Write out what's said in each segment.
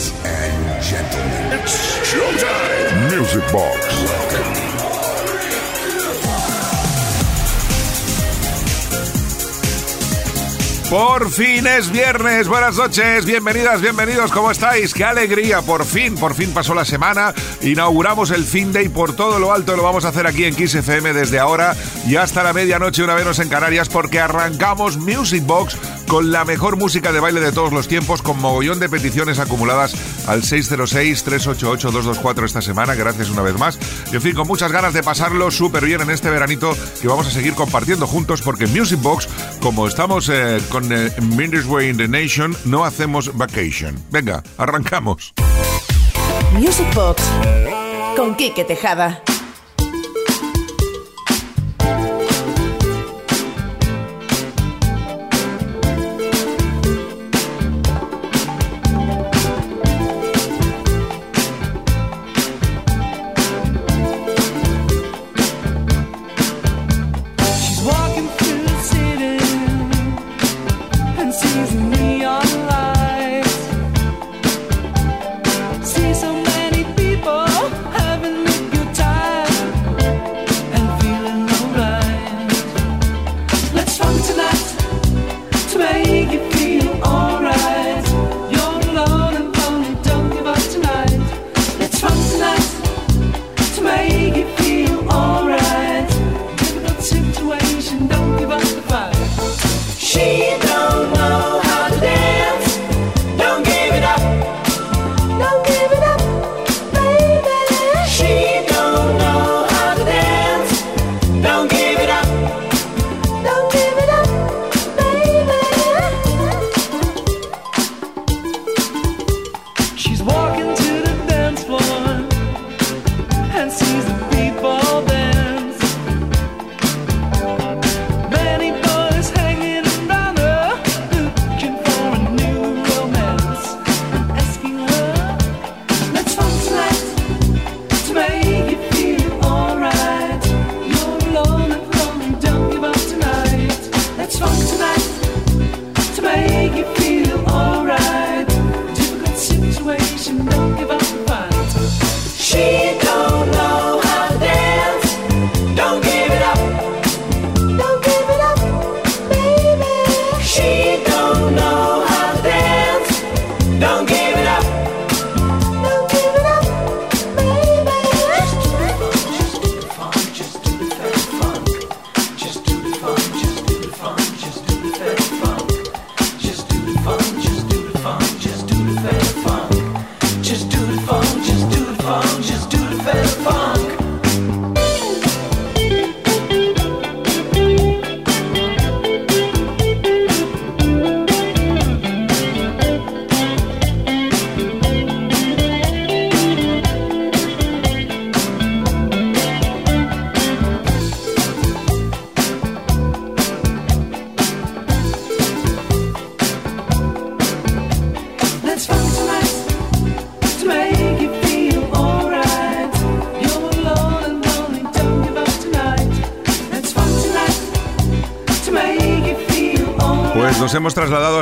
Ladies and. Music Box. Por fin es viernes, buenas noches, bienvenidas, bienvenidos, ¿cómo estáis? Qué alegría, por fin, por fin pasó la semana, inauguramos el fin de y por todo lo alto. Lo vamos a hacer aquí en Kiss FM desde ahora y hasta la medianoche una menos en Canarias porque arrancamos Music Box con la mejor música de baile de todos los tiempos, con mogollón de peticiones acumuladas al 606-388-224 esta semana, gracias una vez más. Y en fin, con muchas ganas de pasarlo súper bien en este veranito que vamos a seguir compartiendo juntos, porque Music Box, como estamos eh, con eh, Way in the Nation, no hacemos vacation. Venga, arrancamos. Music Box con Quique Tejada.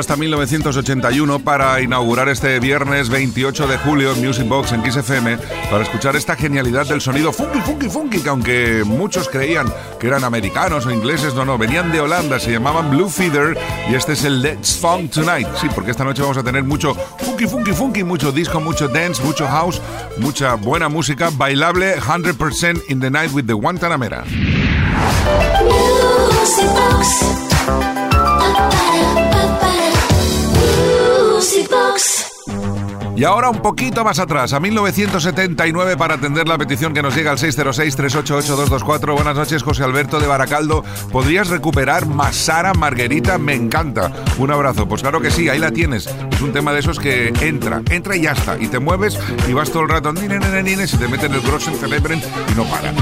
Hasta 1981 para inaugurar este viernes 28 de julio en Music Box en XFM para escuchar esta genialidad del sonido funky, funky, funky, que aunque muchos creían que eran americanos o ingleses, no, no, venían de Holanda, se llamaban Blue Feather y este es el Let's Funk Tonight. Sí, porque esta noche vamos a tener mucho funky, funky, funky, mucho disco, mucho dance, mucho house, mucha buena música, bailable 100% in the night with the Guantanamera. Music Box. Y ahora un poquito más atrás, a 1979, para atender la petición que nos llega al 606-388-224. Buenas noches, José Alberto de Baracaldo. ¿Podrías recuperar Masara Marguerita? Me encanta. Un abrazo. Pues claro que sí, ahí la tienes. Es un tema de esos que entra, entra y ya está. Y te mueves y vas todo el rato, nine, nine, nine, se te mete en el grossen celebren y no para.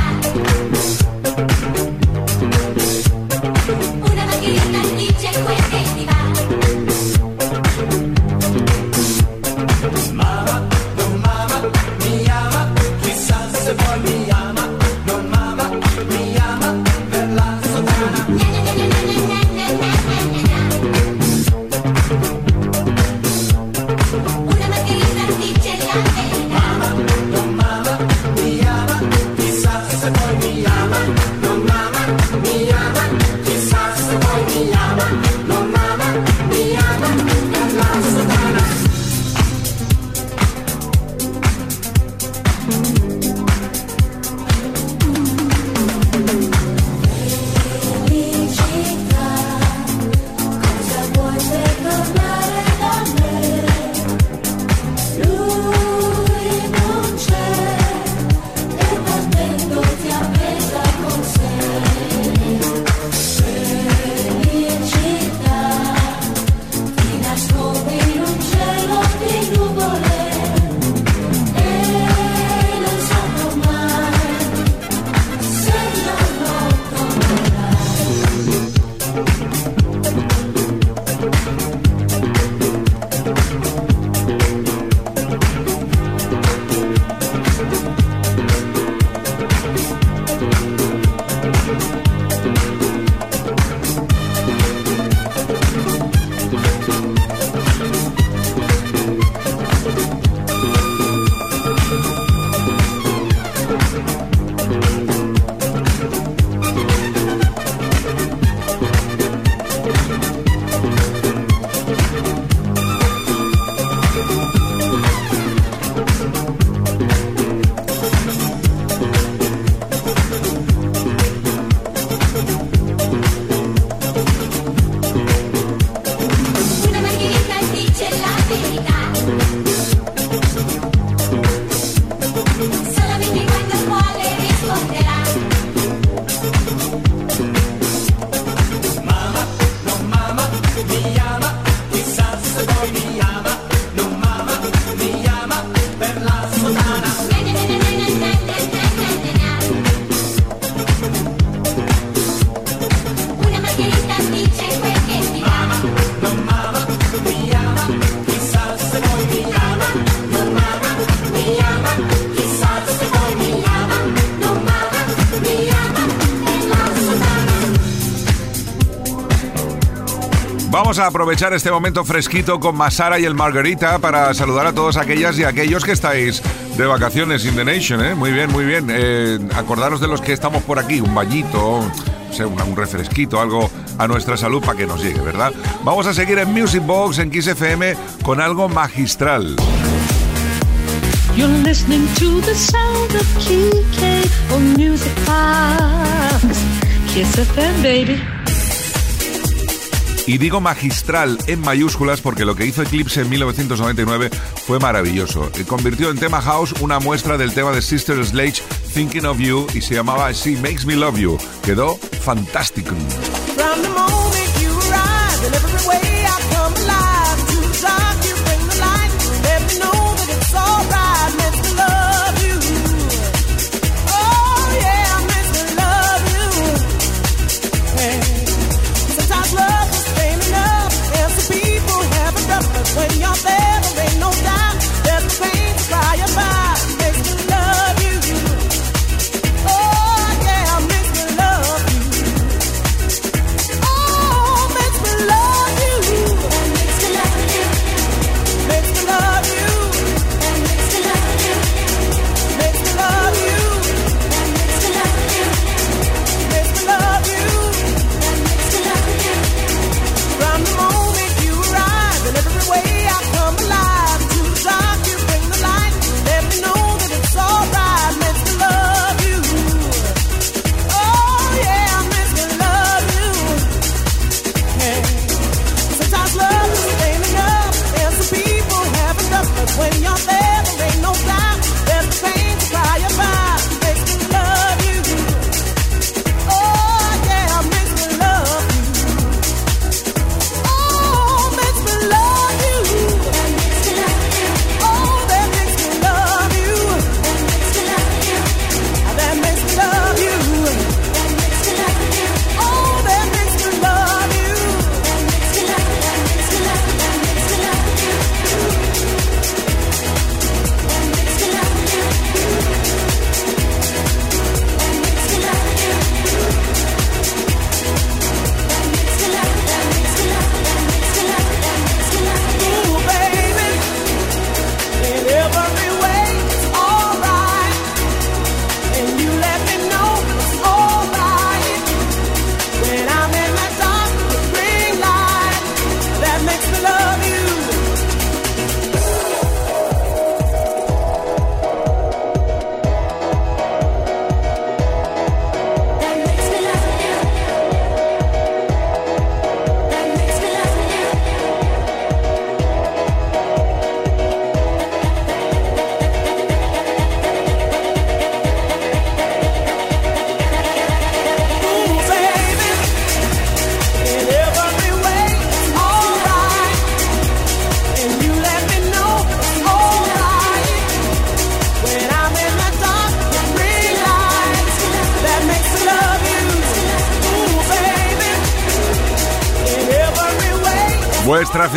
A aprovechar este momento fresquito con Masara y el Margarita para saludar a todos aquellas y aquellos que estáis de vacaciones in the nation, ¿eh? Muy bien, muy bien. Eh, acordaros de los que estamos por aquí, un bañito, un refresquito, algo a nuestra salud para que nos llegue, ¿verdad? Vamos a seguir en Music Box, en Kiss FM, con algo magistral. Y digo magistral en mayúsculas porque lo que hizo Eclipse en 1999 fue maravilloso. Convirtió en tema house una muestra del tema de Sister Sledge, Thinking of You, y se llamaba She Makes Me Love You. Quedó fantástico.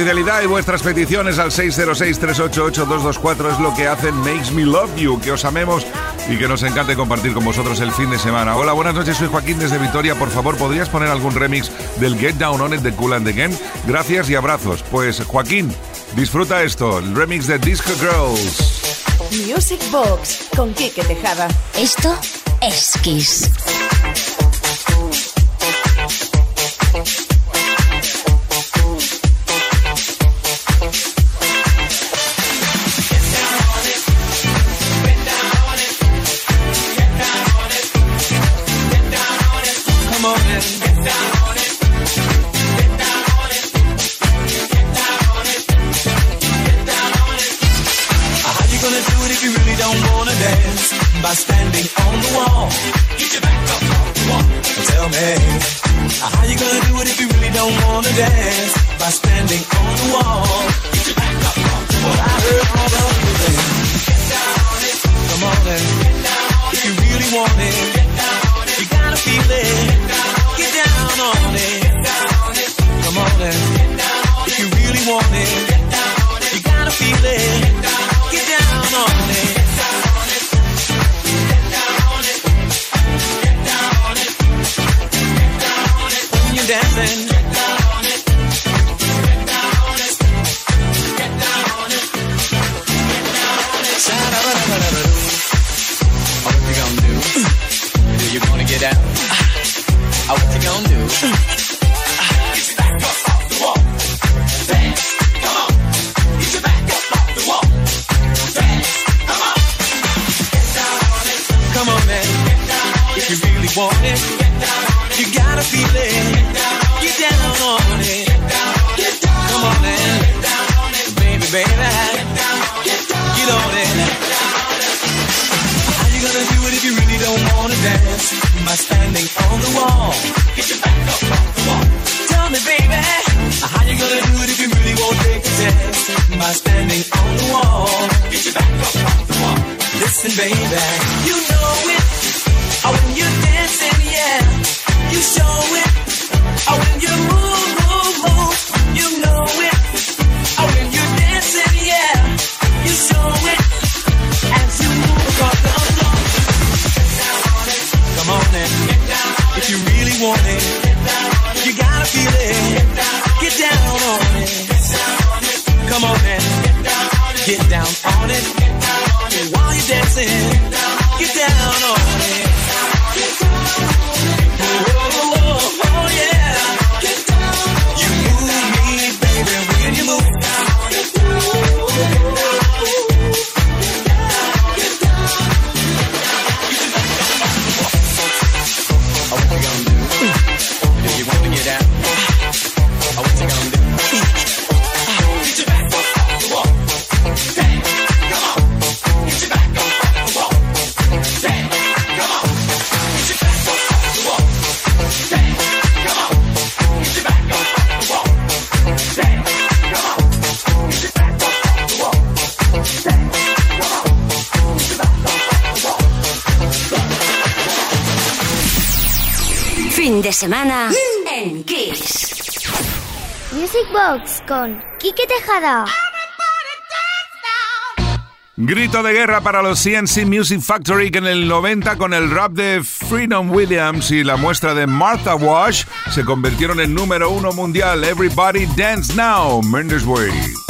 Fidelidad y vuestras peticiones al 606-388-224 es lo que hacen Makes Me Love You, que os amemos y que nos encante compartir con vosotros el fin de semana. Hola, buenas noches, soy Joaquín desde Vitoria. Por favor, ¿podrías poner algún remix del Get Down On It de Cool and Again? Gracias y abrazos. Pues Joaquín, disfruta esto, el remix de Disco Girls. Music Box con Kike Tejada. Esto es Kiss. by standing on the wall. Get your back up on the wall. Tell me, how you gonna do it if you really don't wanna dance? Dance? Standing on the wall. Get your back up on the wall. Tell me, baby. How you gonna do it if you really standing on the wall. Get your back up on the wall. Listen, baby. You know it. Oh, when you're dancing, yeah. You show Get down on it. While you're dancing, Fin de semana en Kiss. Music Box con Quique Tejada. Grito de guerra para los CNC Music Factory que en el 90 con el rap de Freedom Williams y la muestra de Martha Wash se convirtieron en número uno mundial. Everybody Dance Now, Mendes Way.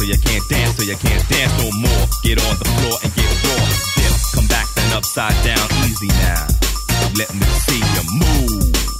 So you can't dance so you can't dance no more. Get on the floor and get raw. Dip, come back then upside down, easy now. Let me see you move.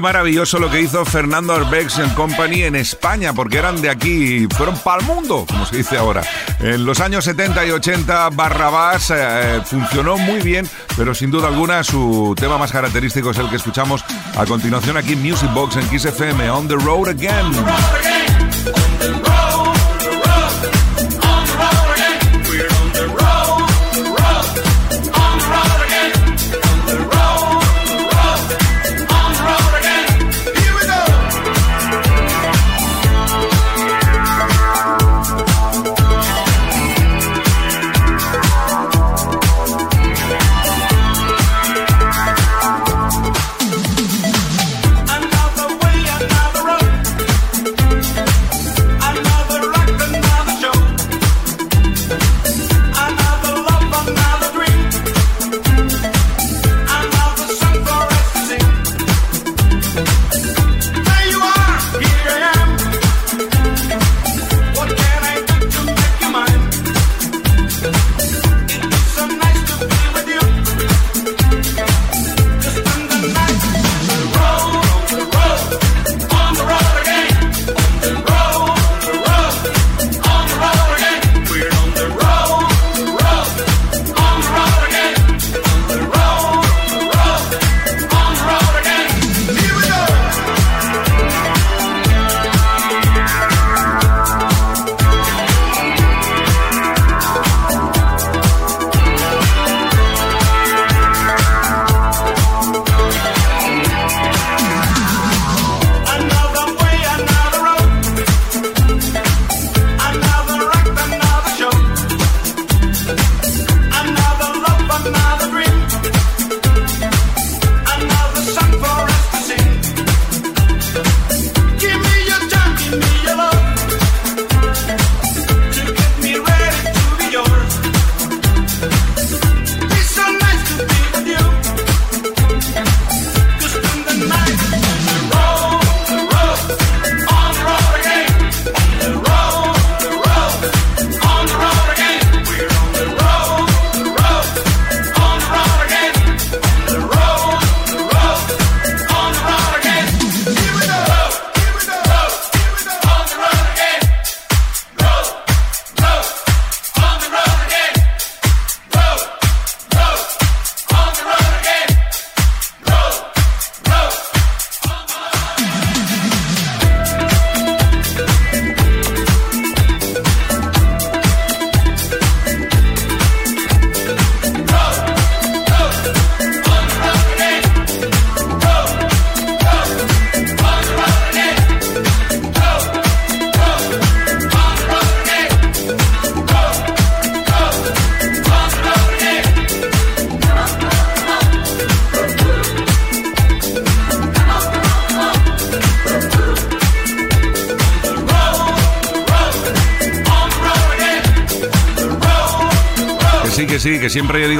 Maravilloso lo que hizo Fernando Arbex en Company en España, porque eran de aquí, fueron para el mundo, como se dice ahora. En los años 70 y 80, Barrabás eh, funcionó muy bien, pero sin duda alguna su tema más característico es el que escuchamos a continuación aquí en Music Box en Kiss FM, On the Road Again.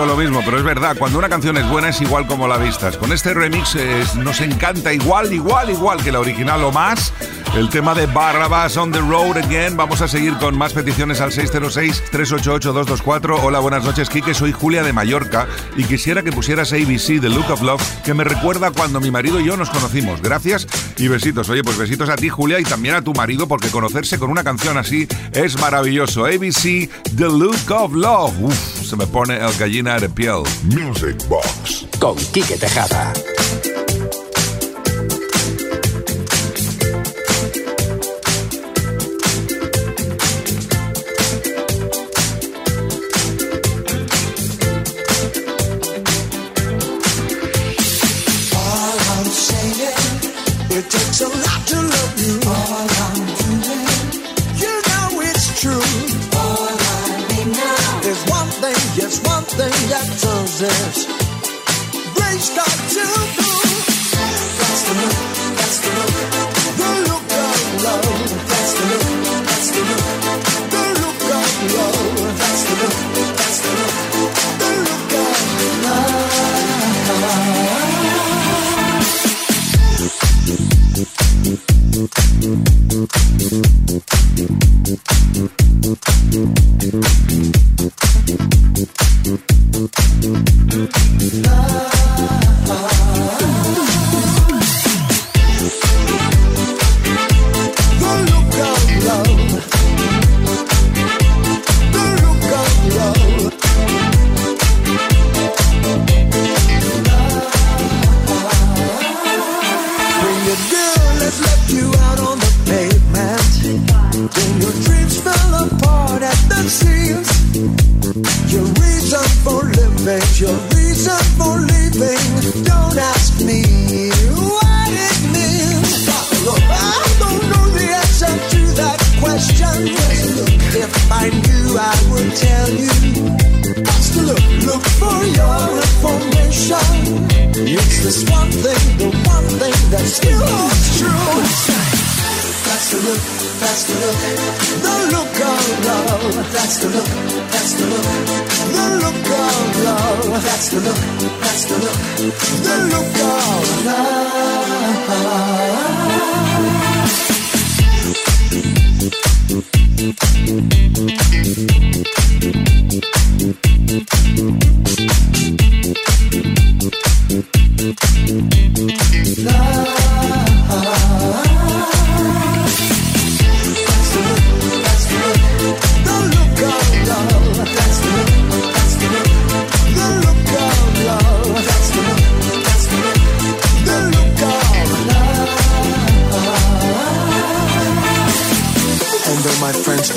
Lo mismo, pero es verdad, cuando una canción es buena es igual como la vistas. Con este remix eh, nos encanta igual, igual, igual que la original o más. el tema de Barrabás on the Road Again. Vamos a seguir con más peticiones al 606-388-224. Hola, buenas noches, Kike. Soy Julia de Mallorca y quisiera que pusieras ABC, The Look of Love, que me recuerda cuando mi marido y yo nos conocimos. Gracias y besitos. Oye, pues besitos a ti, Julia, y también a tu marido, porque conocerse con una canción así es maravilloso. ABC, The Look of Love. Uf, se me pone el gallina de piel. Music Box. Con Quique Tejada. This one thing, the one thing that still holds true. That's the look, that's the look, the look of love. That's the look, that's the look, the look of love. That's the look, that's the look, the look of love.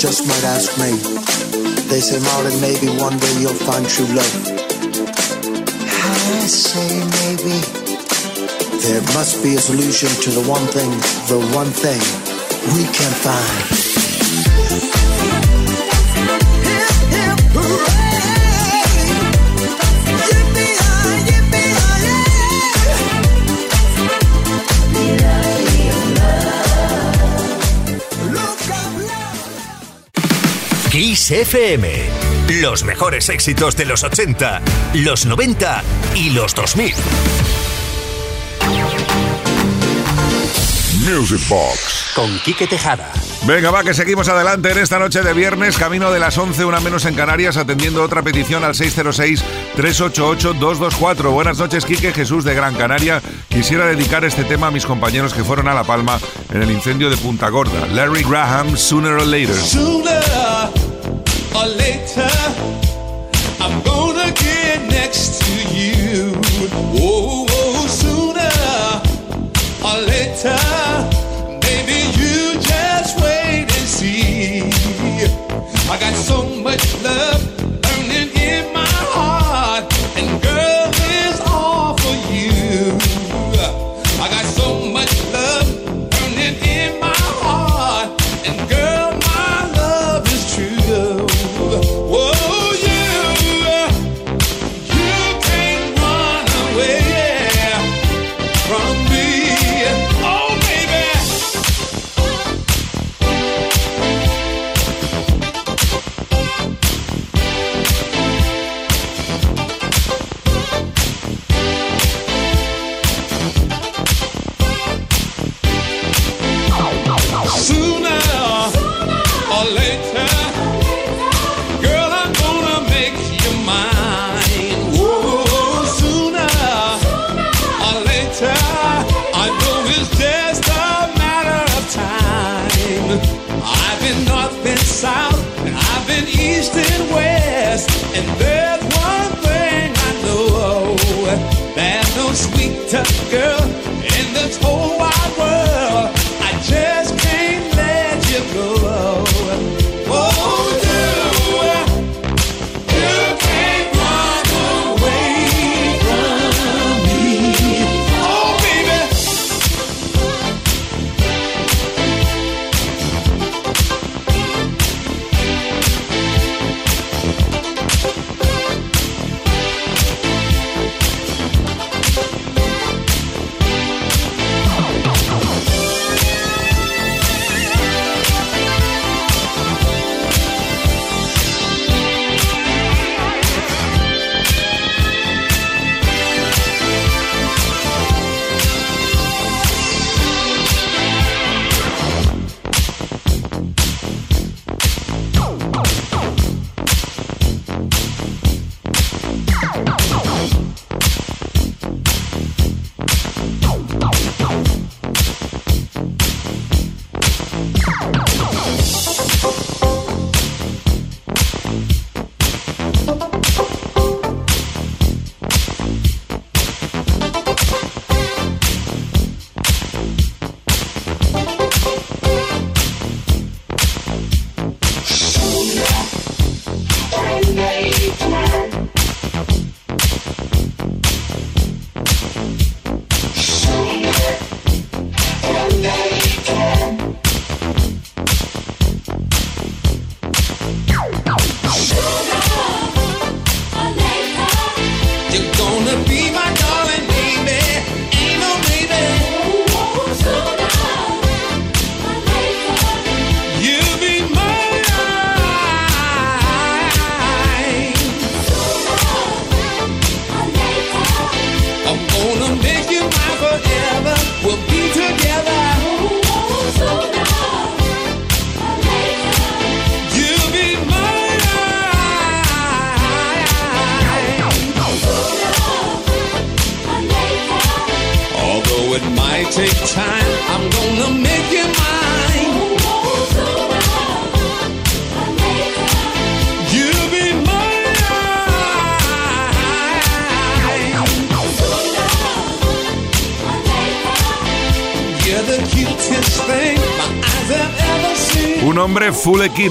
Just might ask me, they say, Martin, maybe one day you'll find true love. I say maybe. There must be a solution to the one thing, the one thing we can find. Kiss FM. Los mejores éxitos de los 80, los 90 y los 2000. Music Box. Con Quique Tejada. Venga, va, que seguimos adelante en esta noche de viernes, camino de las 11, una menos en Canarias, atendiendo otra petición al 606-388-224. Buenas noches, Quique Jesús de Gran Canaria. Quisiera dedicar este tema a mis compañeros que fueron a La Palma en el incendio de Punta Gorda. Larry Graham, Sooner or Later. Sooner or later, I'm gonna get next to you. Oh, oh, sooner or later, maybe you just wait and see. I got so much love burning in my heart,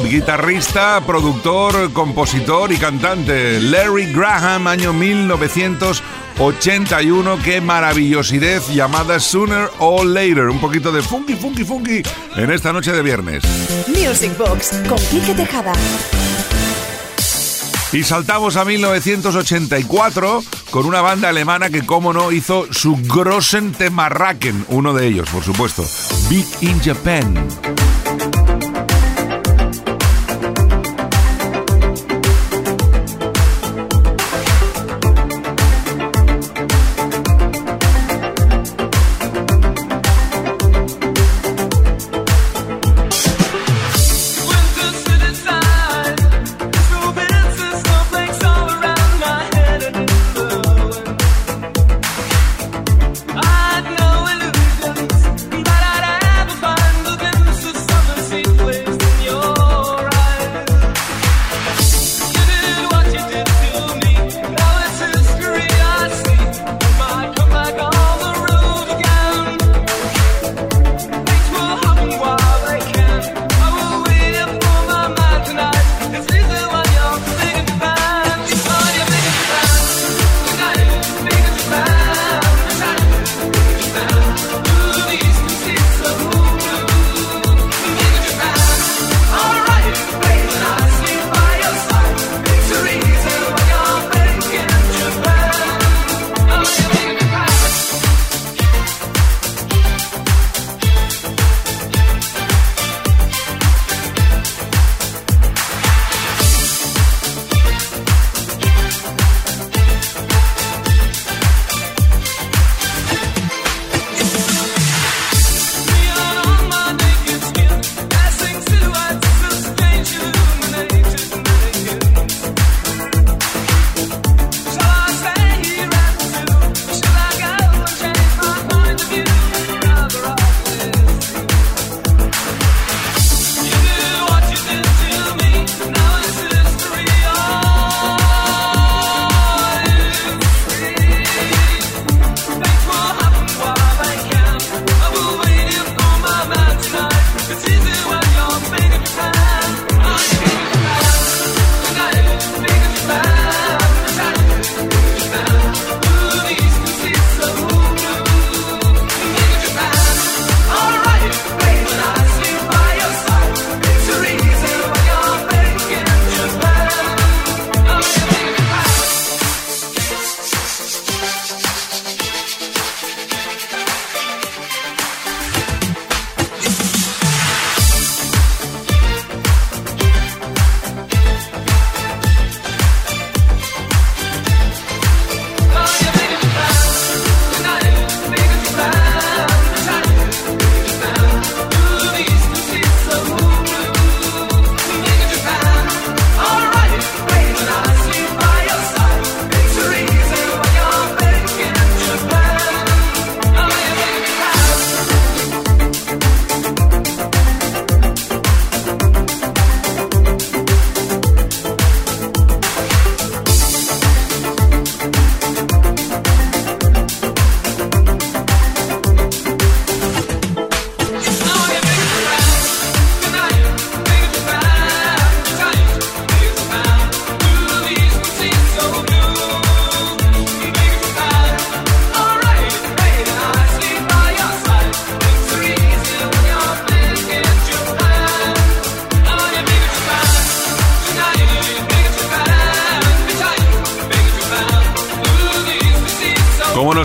guitarrista, productor, compositor y cantante. Larry Graham, año 1981. Qué maravillosidad llamada Sooner or Later. Un poquito de funky, funky, funky en esta noche de viernes. Music Box con Quique Tejada. Y saltamos a 1984 con una banda alemana que, como no, hizo su Grossen Temarraken, uno de ellos, por supuesto, Big in Japan.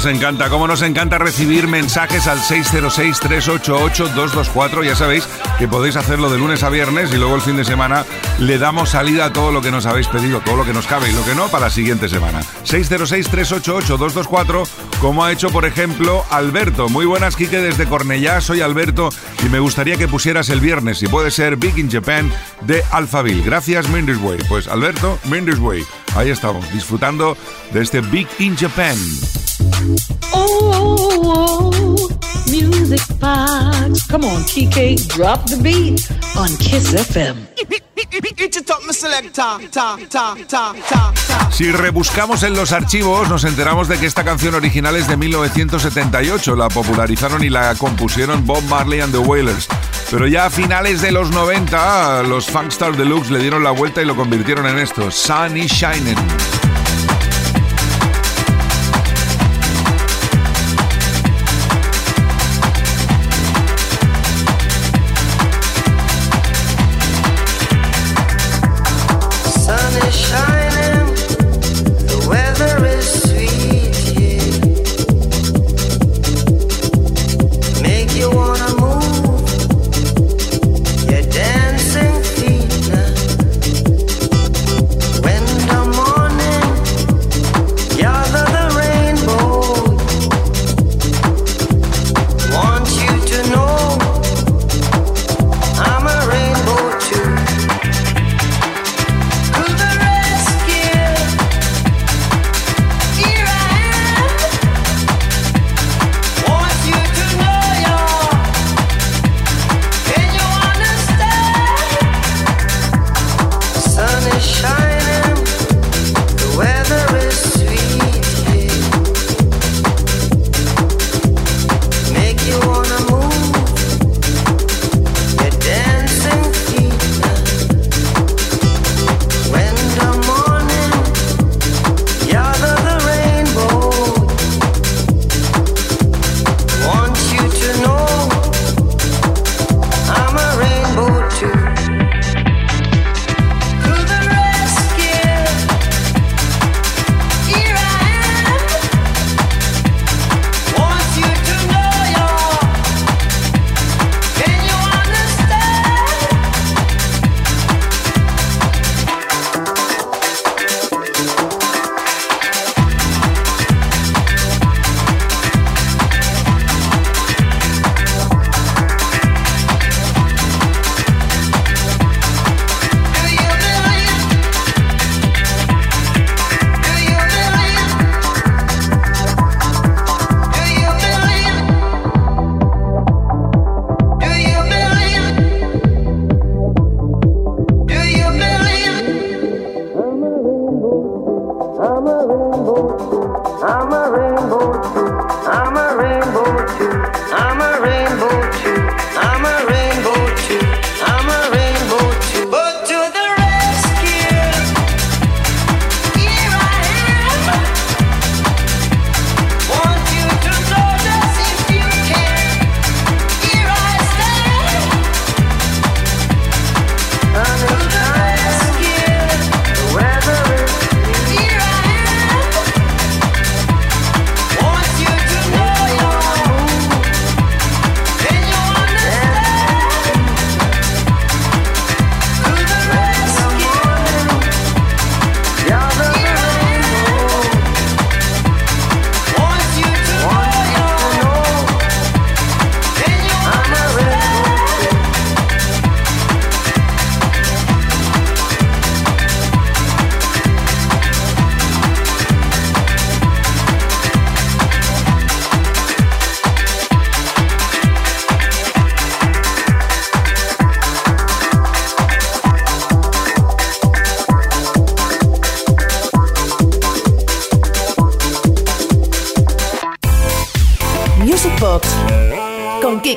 Encanta, cómo nos encanta recibir mensajes al 606-388-224. Ya sabéis que podéis hacerlo de lunes a viernes y luego el fin de semana le damos salida a todo lo que nos habéis pedido, todo lo que nos cabe y lo que no para la siguiente semana. 606-388-224, como ha hecho, por ejemplo, Alberto. Muy buenas, Quique, desde Cornellá. Soy Alberto y me gustaría que pusieras el viernes, si puede ser, Big in Japan de Alphaville. Gracias, Minders Way. Pues Alberto, Minders Way. Ahí estamos, disfrutando de este Big in Japan. Oh, oh, oh, Music Box. Come on, Kike, drop the beat on Kiss FM. Si rebuscamos en los archivos, nos enteramos de que esta canción original es de 1978. La popularizaron y la compusieron Bob Marley and the Wailers. Pero ya a finales de los 90, los Funkstar Deluxe le dieron la vuelta y lo convirtieron en esto: Sunny Shining.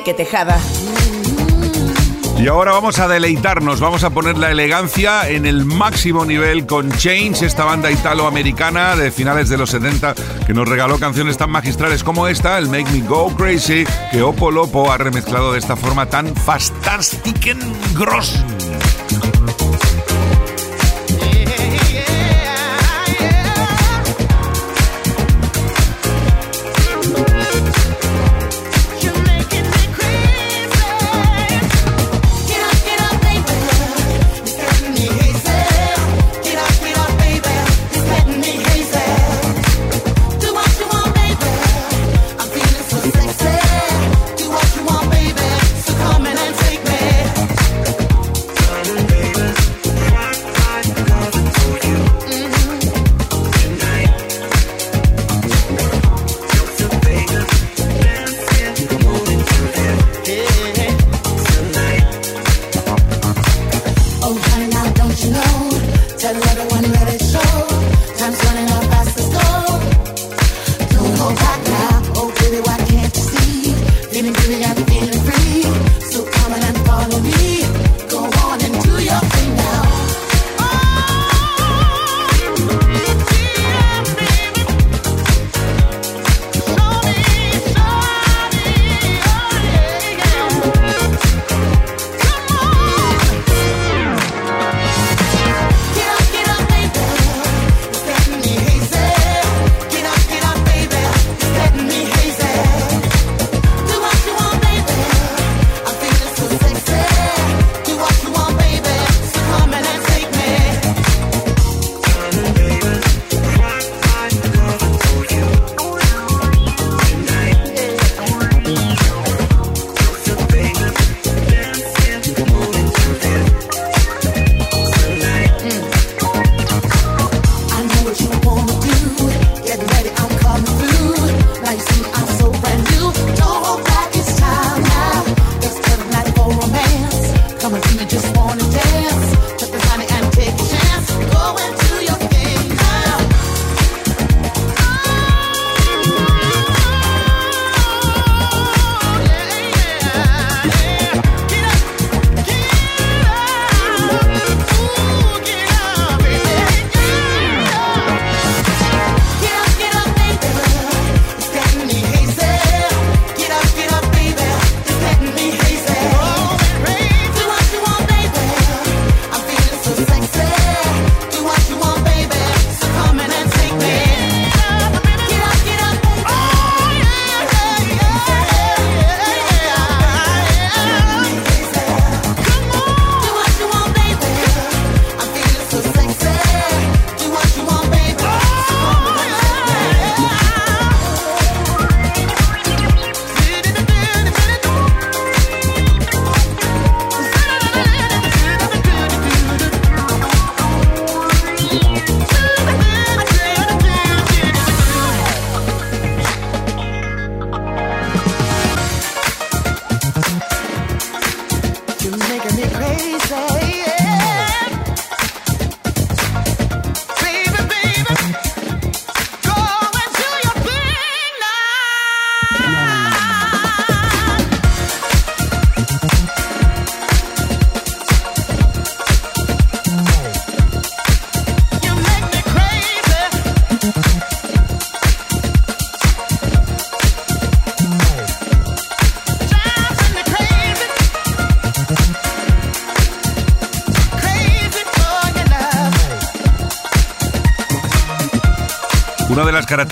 Tejada. Y ahora vamos a deleitarnos, vamos a poner la elegancia en el máximo nivel con Change, esta banda italoamericana de finales de los 70 que nos regaló canciones tan magistrales como esta, el Make Me Go Crazy, que Opo Lopo ha remezclado de esta forma tan fastastic gross.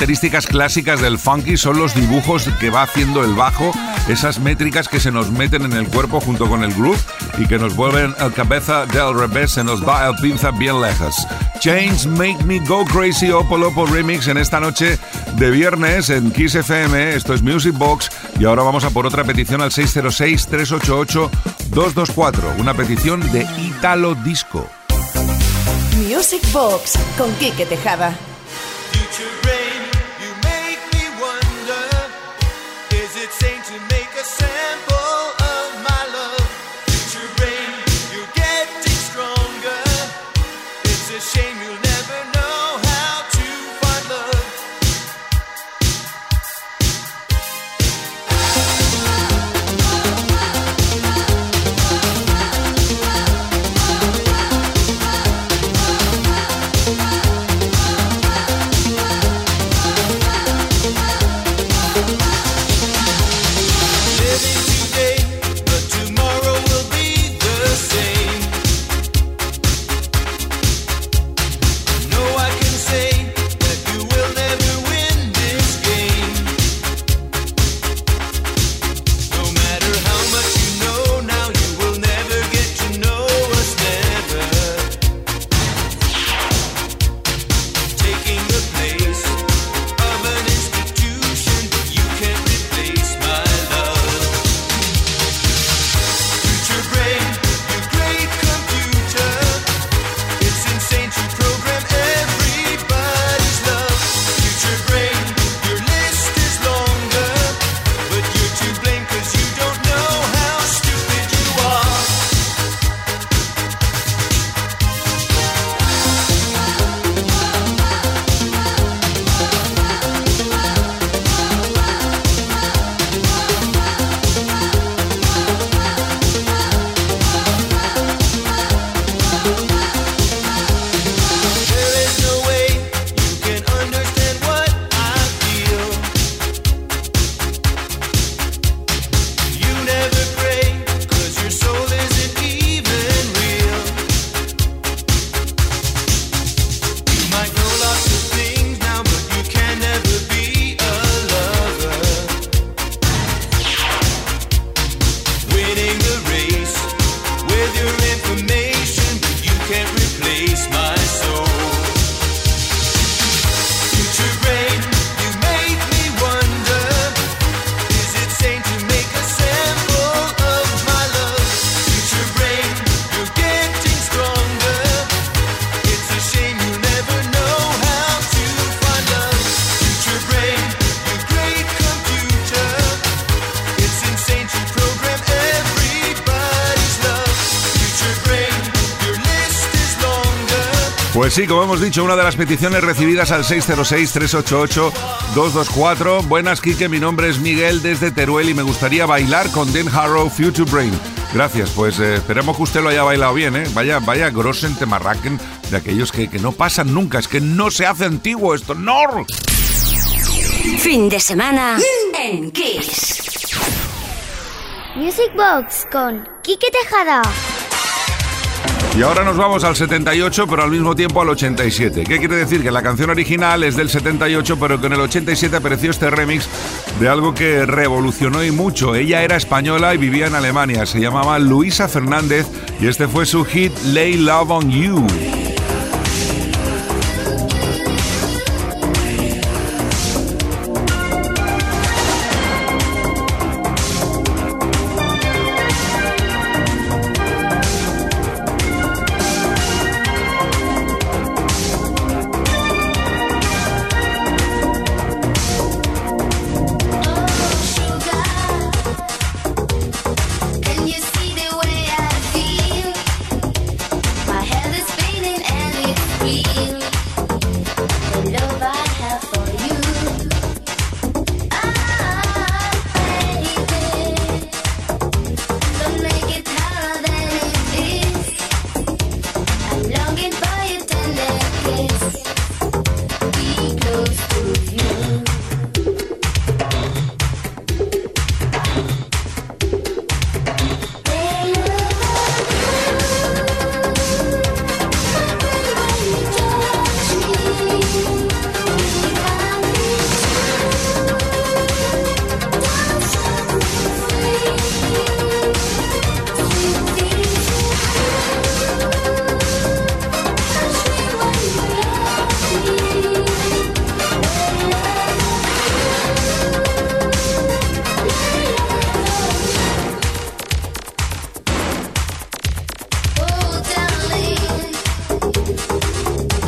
Características clásicas del funky son los dibujos que va haciendo el bajo, esas métricas que se nos meten en el cuerpo junto con el groove y que nos vuelven el cabeza del revés, se nos va el pinza bien lejos. Change Make Me Go Crazy Opolopo Remix en esta noche de viernes en Kiss FM. Esto es Music Box y ahora vamos a por otra petición al 606-388-224. Una petición de Italo Disco. Music Box con Kike Tejada. Pues sí, como hemos dicho, una de las peticiones recibidas al 606-388-224. Buenas, Kike, mi nombre es Miguel desde Teruel y me gustaría bailar con Dan Harrow Future Brain. Gracias, pues eh, esperemos que usted lo haya bailado bien, ¿eh? Vaya, vaya grosen temarraquen de aquellos que, que no pasan nunca. Es que no se hace antiguo esto, ¡no! Fin de semana en Kiss. Music Box con Quique Tejada. Y ahora nos vamos al 78, pero al mismo tiempo al 87. ¿Qué quiere decir? Que la canción original es del 78, pero que en el 87 apareció este remix de algo que revolucionó y mucho. Ella era española y vivía en Alemania. Se llamaba Luisa Fernández y este fue su hit Lay Love on You.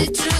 Truth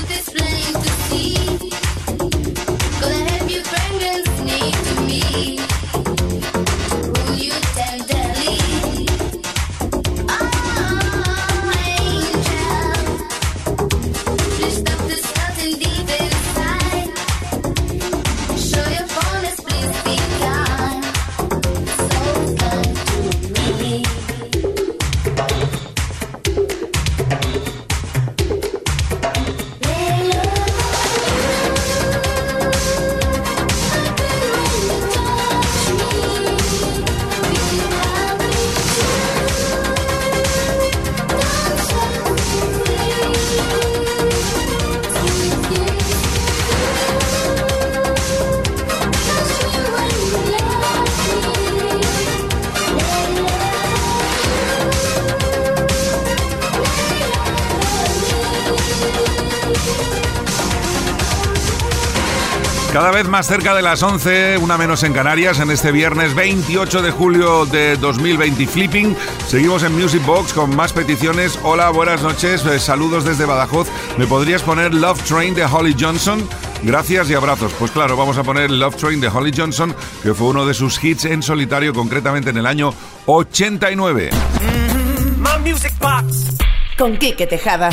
vez más cerca de las 11, una menos en Canarias, en este viernes 28 de julio de 2020 Flipping. Seguimos en Music Box con más peticiones. Hola, buenas noches, eh, saludos desde Badajoz. ¿Me podrías poner Love Train de Holly Johnson? Gracias y abrazos. Pues claro, vamos a poner Love Train de Holly Johnson, que fue uno de sus hits en solitario, concretamente en el año 89. Con Quique Tejada.